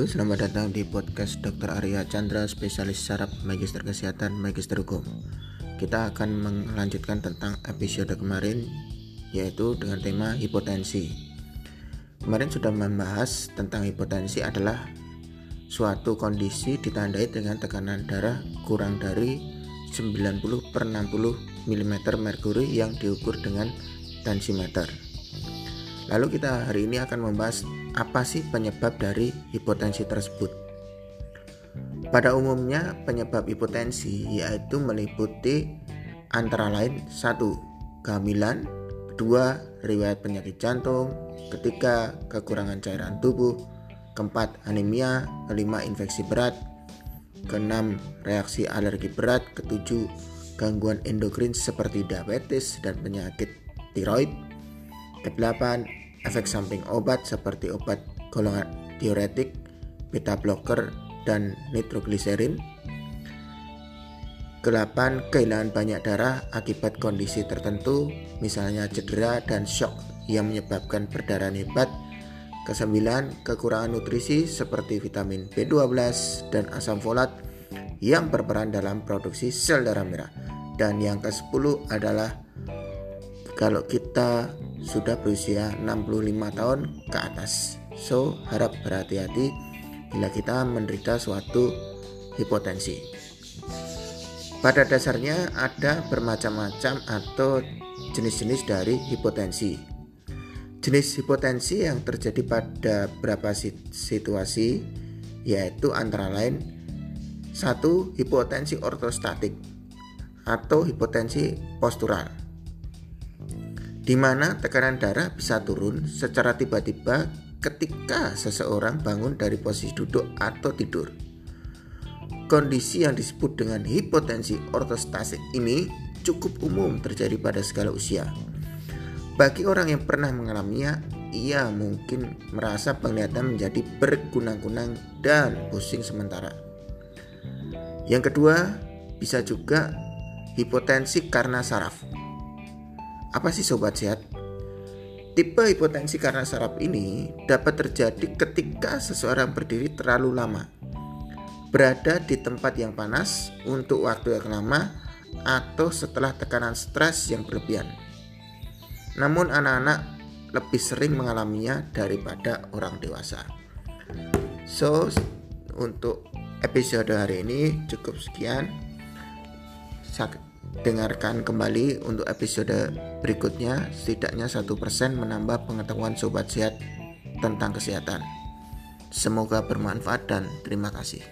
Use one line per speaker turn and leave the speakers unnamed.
Selamat datang di podcast Dr. Arya Chandra, spesialis saraf, magister kesehatan, magister hukum. Kita akan melanjutkan tentang episode kemarin, yaitu dengan tema hipotensi. Kemarin sudah membahas tentang hipotensi adalah suatu kondisi ditandai dengan tekanan darah kurang dari 90 per 60 mm merkuri yang diukur dengan tensimeter. Lalu kita hari ini akan membahas apa sih penyebab dari hipotensi tersebut? Pada umumnya penyebab hipotensi yaitu meliputi antara lain satu kehamilan, kedua riwayat penyakit jantung, ketiga kekurangan cairan tubuh, keempat anemia, kelima infeksi berat, keenam reaksi alergi berat, ketujuh gangguan endokrin seperti diabetes dan penyakit tiroid, kedelapan efek samping obat seperti obat golongan diuretik, beta blocker, dan nitrogliserin. Kelapan, kehilangan banyak darah akibat kondisi tertentu, misalnya cedera dan shock yang menyebabkan perdarahan hebat. Kesembilan, kekurangan nutrisi seperti vitamin B12 dan asam folat yang berperan dalam produksi sel darah merah. Dan yang ke-10 adalah kalau kita sudah berusia 65 tahun ke atas. So, harap berhati-hati bila kita menderita suatu hipotensi. Pada dasarnya ada bermacam-macam atau jenis-jenis dari hipotensi. Jenis hipotensi yang terjadi pada beberapa situasi yaitu antara lain satu hipotensi ortostatik atau hipotensi postural di mana tekanan darah bisa turun secara tiba-tiba ketika seseorang bangun dari posisi duduk atau tidur. Kondisi yang disebut dengan hipotensi ortostasik ini cukup umum terjadi pada segala usia. Bagi orang yang pernah mengalaminya, ia mungkin merasa penglihatan menjadi berkunang-kunang dan pusing sementara. Yang kedua, bisa juga hipotensi karena saraf apa sih sobat sehat? Tipe hipotensi karena saraf ini dapat terjadi ketika seseorang berdiri terlalu lama, berada di tempat yang panas untuk waktu yang lama, atau setelah tekanan stres yang berlebihan. Namun, anak-anak lebih sering mengalaminya daripada orang dewasa. So, untuk episode hari ini cukup sekian dengarkan kembali untuk episode berikutnya setidaknya satu persen menambah pengetahuan sobat sehat tentang kesehatan. Semoga bermanfaat dan terima kasih.